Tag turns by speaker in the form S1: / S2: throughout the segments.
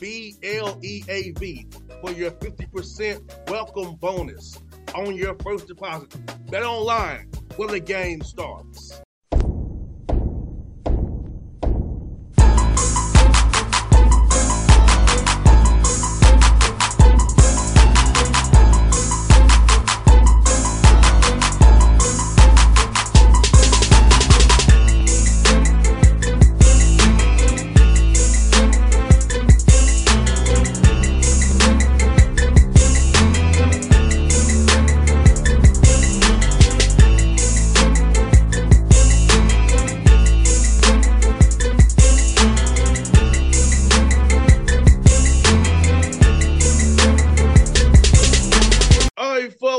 S1: B L E A V, for your 50% welcome bonus on your first deposit. Bet online where the game starts.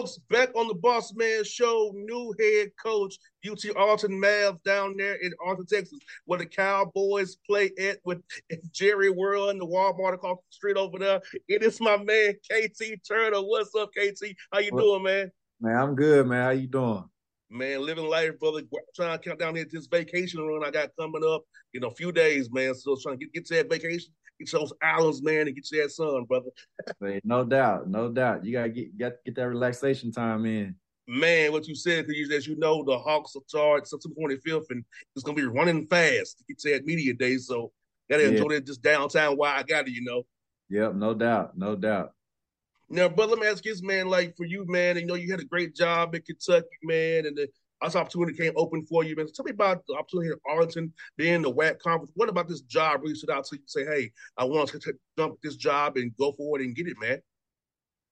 S1: Folks, back on the Boss Man Show, new head coach, UT Arlington Mavs down there in Arlington, Texas, where the Cowboys play at with Jerry World and the Walmart across the street over there. It is my man, KT Turner. What's up, KT? How you doing, man?
S2: Man, I'm good, man. How you doing?
S1: Man, living life, brother. Trying to count down here to this vacation run I got coming up. You know, a few days, man. So trying to get, get to that vacation, get those islands, man, and get to that sun, brother.
S2: Hey, no doubt, no doubt. You gotta get get get that relaxation time in.
S1: Man, what you said, because as you know, the Hawks are charged September 25th, and it's going to be running fast to get to that media day. So, got to
S2: Yeah.
S1: enjoy that just downtown while I got it, you know.
S2: Yep, no doubt, no doubt.
S1: Now, but let me ask you this, man, like for you, man, you know, you had a great job in Kentucky, man, and the this opportunity came open for you, man. Tell me about the opportunity at Arlington, being the WAC conference. What about this job really stood out to you? Say, hey, I want to jump this job and go forward and get it, man.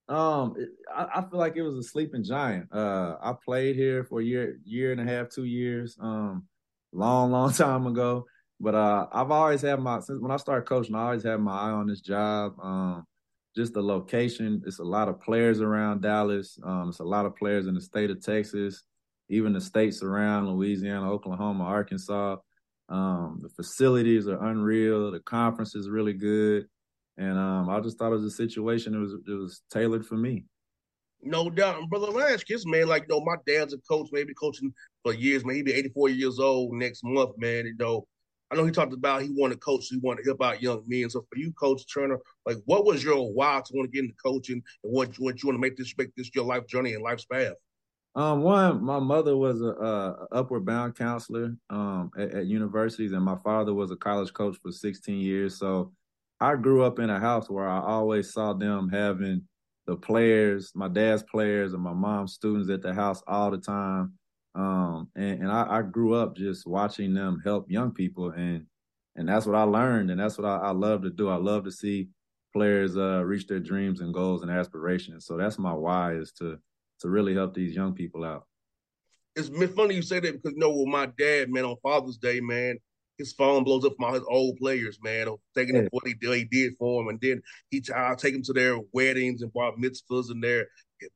S2: Um, it- I, I feel like it was a sleeping giant. Uh, I played here for a year, year and a half, two years. Um, long, long time ago. But uh, I've always had my since when I started coaching, I always had my eye on this job. Um, just the location. It's a lot of players around Dallas. Um, it's a lot of players in the state of Texas, even the states around Louisiana, Oklahoma, Arkansas. Um, the facilities are unreal. The conference is really good. And um, I just thought it was a situation. It was it was tailored for me.
S1: No doubt. And brother, let me ask this, man. Like, you know, my dad's a coach, maybe coaching for years, man. He'll be 84 years old next month, man. You know, I know he talked about he wanted to coach, he wanted to help out young men. So for you, Coach Turner, like what was your why to want to get into coaching and what, what you want to make this make this your life journey and life's path?
S2: Um, one, my mother was a, a upward bound counselor um, at, at universities, and my father was a college coach for 16 years. So I grew up in a house where I always saw them having the players, my dad's players, and my mom's students at the house all the time. Um, and, and I, I grew up just watching them help young people, and and that's what I learned, and that's what I, I love to do. I love to see players uh, reach their dreams and goals and aspirations. So that's my why is to to really help these young people out.
S1: It's funny you say that because you know, with my dad, man, on Father's Day, man, his phone blows up from all his old players, man, taking
S2: Yeah.
S1: what he did, he did for him, and then he I take him to their weddings and bar mitzvahs and their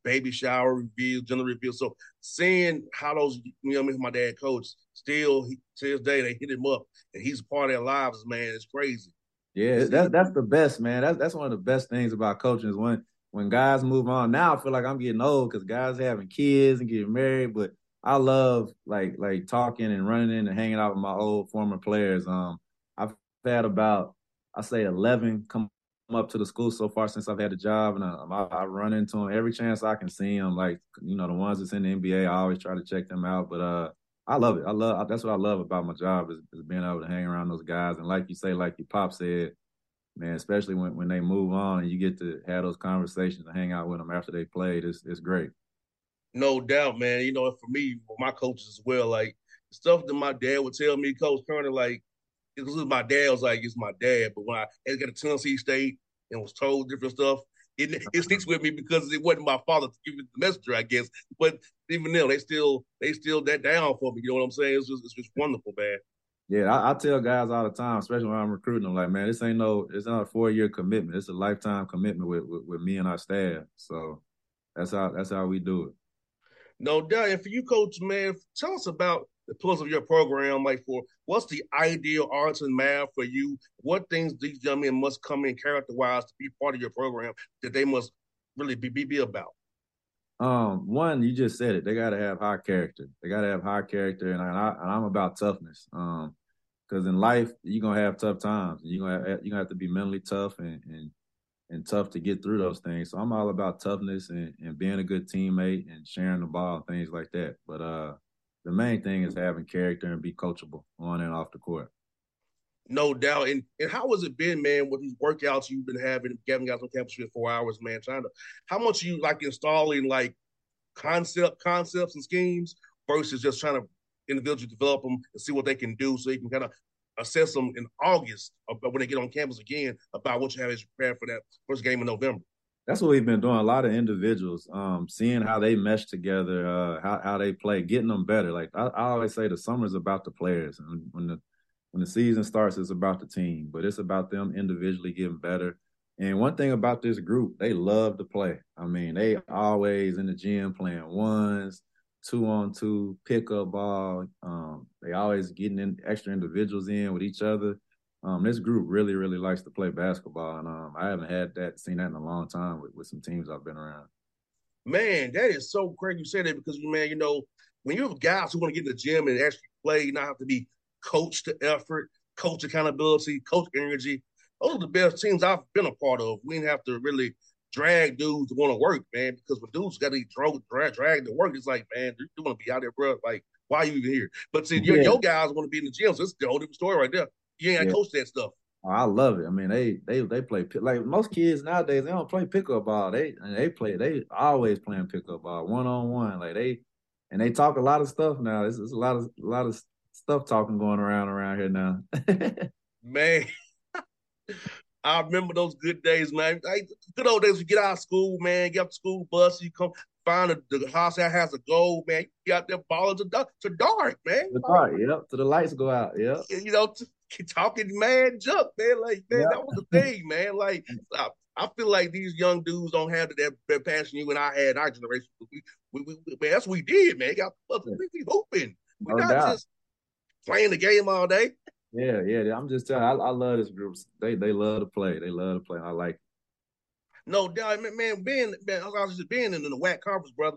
S1: baby shower reveals, gender reveals. So seeing how those, you know, my dad coach still he, to this day they hit him up and he's a part of their lives, man. It's crazy.
S2: Yeah, that that's the best, man. That's that's one of the best things about coaching is when when guys move on. Now I feel like I'm getting old because guys having kids and getting married, but I love like like talking and running in and hanging out with my old former players. Um, I've had about I say eleven come up to the school so far since I've had a job, and I, I, run into them every chance I can see them. Like you know, the ones that's in the NBA, I always try to check them out. But uh, I love it. I love that's what I love about my job is, is being able to hang around those guys. And like you say, like your pop said, man, especially when, when they move on and you get to have those conversations and hang out with them after they played, it's it's great.
S1: No doubt, man. You know, for me, for my coaches as well, like stuff that my dad would tell me, Coach Turner, like because my dad was like, it's my dad. But when I had to Tennessee State and was told different stuff, it, it sticks with me because it wasn't my father giving the messenger, I guess. But even then, they still they still that down for me. You know what I'm saying? It's just it's just wonderful, man.
S2: Yeah, I, I, tell guys all the time, especially when I'm recruiting them, like, man, this ain't no, it's not a four year commitment. It's a lifetime commitment with, with, with me and our staff. So that's how that's how we do it.
S1: No doubt. And for you, coach, man, tell us about the pillars of your program. Like, for what's the ideal arts and math for you? What things these young men must come in character wise to be part of your program that they must really be, be, be about?
S2: Um, one, you just said it. They got to have high character. They got to have high character, and, I, and I'm about toughness. Um, because in life you're gonna have tough times. You're gonna have, you're gonna have to be mentally tough and, and and tough to get through those things. So I'm all about toughness and, and being a good teammate and sharing the ball things like that. But uh, the main thing is having character and be coachable on and off the court.
S1: No doubt. And and how has it been, man, with these workouts you've been having, having guys on campus for four hours, man, trying to how much you like installing like concept concepts and schemes versus just trying to individually develop them and see what they can do so you can kind of assess them in August when they get on campus again about what you have as prepared for that first game in November.
S2: That's what we've been doing. A lot of individuals, um, seeing how they mesh together, uh, how how they play, getting them better. Like I, I always say, the summer's about the players, and when the when the season starts, it's about the team, but it's about them individually getting better. And one thing about this group, they love to play. I mean, they always in the gym playing ones, two on two, pickup ball. Um, they always getting in extra individuals in with each other. Um, this group really, really likes to play basketball, and um, I haven't had that seen that in a long time with, with some teams I've been around.
S1: Man, that is so great you say that because man, you know, when you have guys who want to get in the gym and actually play, not have to be coach to effort, coach accountability, coach energy. Those are the best teams I've been a part of. We didn't have to really drag dudes to want to work, man, because when dudes got to drag, drag, drag to work, it's like, man, you, want to be out there, bro. Like, why are you even here? But see, yeah. your, your guys want to be in the gym, so it's the whole different story right there. You ain't got yeah. coach that stuff.
S2: Oh, I love it. I mean, they they they play like most kids nowadays. They don't play pickup ball. They they play. They always playing pickup ball, one on one. Like they and they talk a lot of stuff now. It's, there's a lot of a lot of stuff talking going around around here now.
S1: Man, I remember those good days, man. Like, good old days. You get out of school, man. Get up the school bus. You come find a, the house that has a goal, man. You out there balling to dark, to dark, man.
S2: To dark, yep. To the lights go out, yep.
S1: You know, talking mad junk, man. Like, man, yep. that was the thing, man. Like, I, I, feel like these young dudes don't have that, that passion you and I had in our generation. We, we, we, man, that's what we did, man. Got we, we hooping. We're no not doubt. just playing the game all day.
S2: Yeah, yeah. I'm just telling. I, I love this group. They they love to play. They love to play. I like. It.
S1: No man. Man, being man, I was just being in the WAC conference, brother.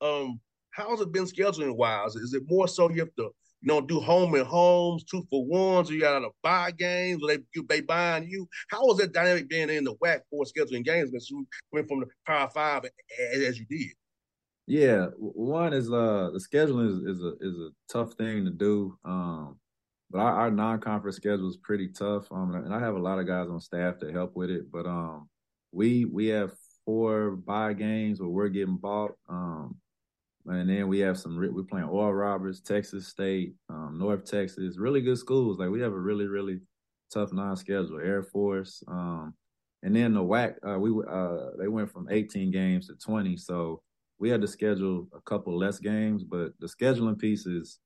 S1: Um, how's it been scheduling wise? Is it more so you have to, you know, do home and homes, two for ones, or you got to buy games, or they they buying you? How was that dynamic being in the WAC for scheduling games, man? You went from the Power Five as, as you did.
S2: Yeah, one is uh the scheduling is, is a is a tough thing to do. Um, but our, our non-conference schedule is pretty tough. Um, and I have a lot of guys on staff to help with it. But um, we we have four buy games where we're getting bought. Um, and then we have some. We're playing Oral Roberts, Texas State, um, North Texas, really good schools. Like we have a really really tough non-schedule. Air Force, um, and then the WAC. Uh, we uh, they went from 18 games to 20, so we had to schedule a couple less games. But the scheduling piece is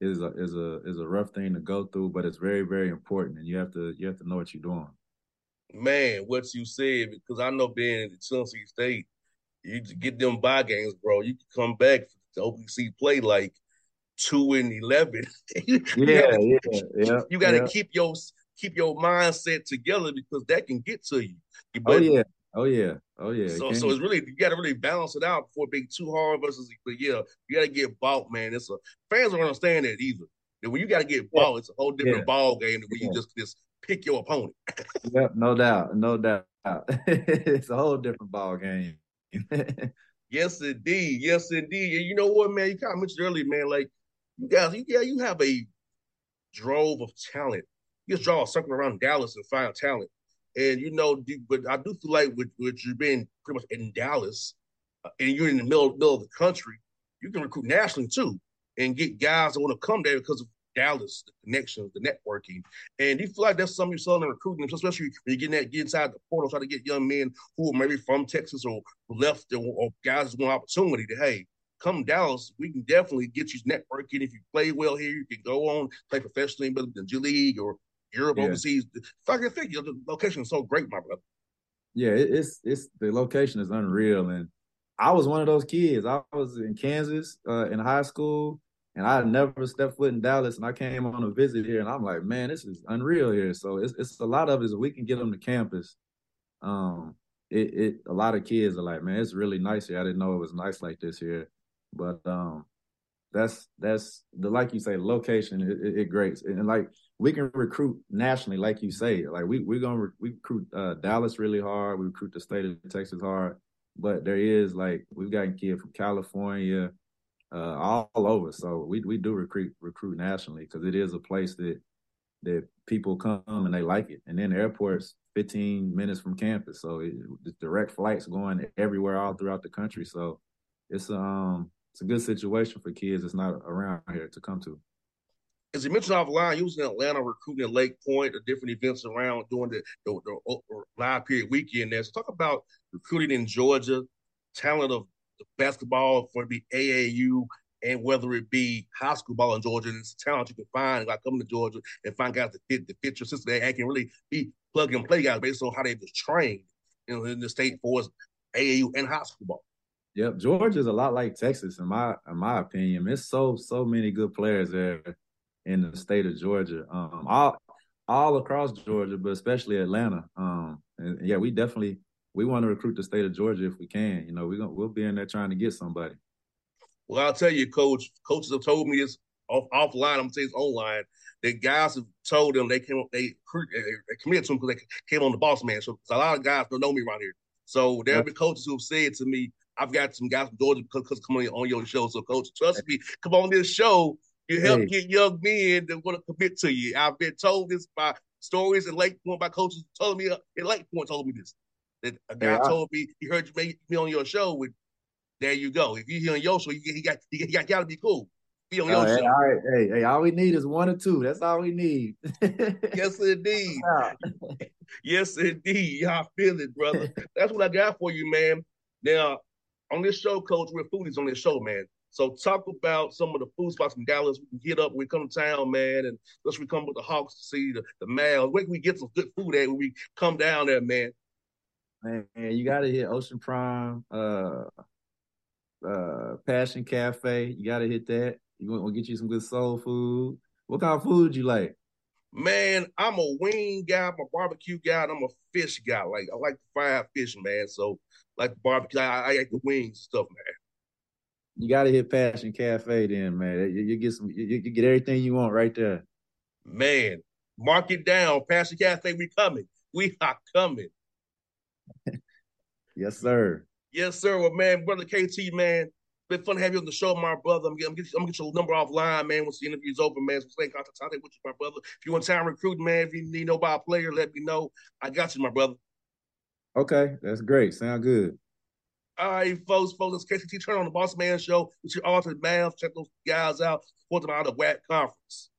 S2: is a is a is a rough thing to go through, but it's very very important, and you have to you have to know what you're doing.
S1: Man, what you said because I know being in the Tennessee State, you get them buy games, bro. You can come back to OVC play like two and eleven.
S2: yeah, yeah, yeah.
S1: You got to yeah. keep your keep your mindset together because that can get to you.
S2: Oh, but, oh yeah, Oh yeah, oh yeah.
S1: So so it's really you got to really balance it out before being too hard versus but yeah, you got to get bought, man. It's a fans don't understand that either. That when you got to get bought, it's a whole different yeah. ball game than when yeah. you just just pick your opponent.
S2: yep, no doubt, no doubt. it's a whole different ball game.
S1: yes, indeed. Yes, indeed. And you know what, man? You kind of mentioned earlier, man. Like you guys, you yeah, you have a drove of talent. You just draw a circle around Dallas and find talent. And you know, but I do feel like with, with you being pretty much in Dallas, uh, and you're in the middle middle of the country, you can recruit nationally too, and get guys that want to come there because of Dallas, the connections, the networking. And you feel like that's something you saw in recruiting, especially when you're getting that get inside the portal, try to get young men who are maybe from Texas or left or, or guys who want opportunity to, hey, come Dallas, we can definitely get you networking. If you play well here, you can go on, play professionally in the G League or Europe yeah. overseas. Fucking think the location is so great, my brother.
S2: Yeah, it's it's the location is unreal, and I was one of those kids. I was in Kansas uh, in high school, and I never stepped foot in Dallas, and I came on a visit here, and I'm like, man, this is unreal here. So it's it's a lot of it is we can get them to campus. Um, it, it a lot of kids are like, man, it's really nice here. I didn't know it was nice like this here, but um, that's that's the like you say, location it, it, it great, and like we can recruit nationally, like you say. Like we we're gonna we recruit uh, Dallas really hard. We recruit the state of Texas hard, but there is like we've gotten kids from California, uh, all, all, over. So we we do recruit recruit nationally because it is a place that that people come and they like it. And then the airport's 15 minutes from campus, so it, direct flights going everywhere all throughout the country. So it's um it's a good situation for kids It's not around here to come to.
S1: As you mentioned offline, you was in Atlanta recruiting at Lake Point, different events around during the, the, the, the live period weekend there. So talk about recruiting in Georgia, talent of the basketball for the AAU, and whether it be high school ball in Georgia, and it's talent you can find by coming to Georgia and find guys that fit the fit your system. They can really be plug and play guys based on how they was trained in the state for AAU and high school ball.
S2: Yep, Georgia's a lot like Texas in my in my opinion. There's so so many good players there in the state of Georgia. Um, all all across Georgia, but especially Atlanta. Um, and yeah, we definitely we want to recruit the state of Georgia if we can. You know, we we'll be in there trying to get somebody.
S1: Well, I'll tell you, coach. Coaches have told me this off offline. I'm gonna say it's online. The guys have told them they came they, they committed to them because they came on the boss man. So, so a lot of guys don't know me around here. So there have been coaches who have said to me, I've got some guys from Georgia because coming on your show. So, coach, trust me, come on this show. You help hey. get young men that want to commit to you. I've been told this by stories in Lake Point by coaches told me uh, in Lake Point told me this. That a guy hey, told me he heard you make me on your show. With there you go. If you hear on your show, he got he got, he got, got to be cool. Be on your
S2: hey,
S1: show.
S2: All right, hey, hey, all we need is one or two. That's all we need.
S1: yes, indeed. yes, indeed. Y'all feel it, brother. That's what I got for you, man. Now, on this show, Coach, we're foodies on this show, man. So talk about some of the food spots in Dallas we can get up when we come to town, man, and let's we come with the Hawks to see the, the Mavs. Where can we get some good food at when we come down there, man?
S2: Man, you gotta hit Ocean Prime, uh uh Passion Cafe. You gotta hit that. You to get you some good soul food. What kind of food you like?
S1: Man, I'm a wing guy, I'm a barbecue guy, and I'm a fish guy. Like I like to fry fish, man. So like barbecue. I, I like the wings stuff, man.
S2: You got to hit Passion Cafe, then, man. You, you get some, you, you, get everything you want right there.
S1: Man, mark it down. Passion Cafe, we coming. We are coming.
S2: yes, sir.
S1: Yes, sir. Well, man, brother KT, man, been fun to have you on the show, my brother. I'm gonna get, I'm gonna get your number offline, man. Once the interview's over, man. So stay in contact with you, my brother. If you want time recruiting, man, if you need a player, let me know. I got you, my brother.
S2: Okay, that's great. Sound good.
S1: All right, folks, folks, it's KT Turner on the Boss Man Show. It's your alternate man. Check those guys out. Support them out of WAC Conference.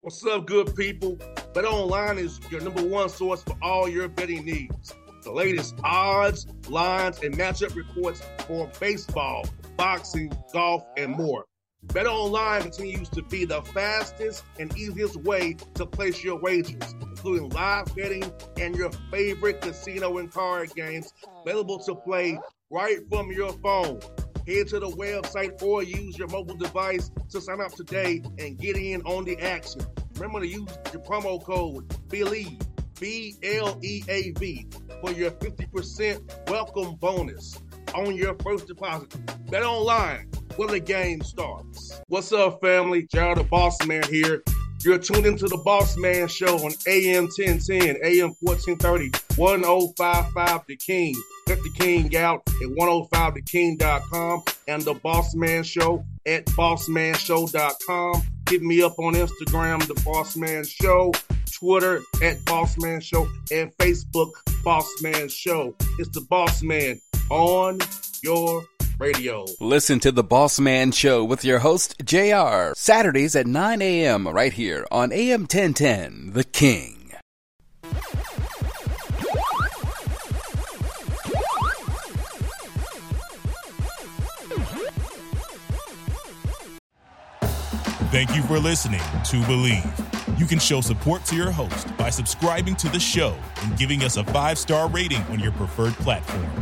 S1: What's up, good people? Bet Online is your number one source for all your betting needs. The latest odds, lines, and matchup reports for baseball, boxing, golf, and more. Bet Online continues to be the fastest and easiest way to place your wagers, including live betting and your favorite casino and card games available to play right from your phone. Head to the website or use your mobile device to sign up today and get in on the action. Remember to use your promo code BLEAV, B L E A V, for your 50% welcome bonus on your first deposit. Bet online when the game starts. What's up, family? JR the Boss Man here. You're tuned into the Boss Man Show on AM 1010, AM 1430, 1055 The King. Let the King out at 105theking.com and the Boss Man Show at bossmanshow.com. Hit me up on Instagram, The Boss Man Show, Twitter at Boss Man Show, and Facebook, Boss Man Show. It's the Boss Man on your radio.
S3: Listen to the Boss Man Show with your host, JR, Saturdays at 9 a.m. right here on AM 1010, The King.
S4: Thank you for listening to Bleav. You can show support to your host by subscribing to the show and giving us a five star rating on your preferred platform.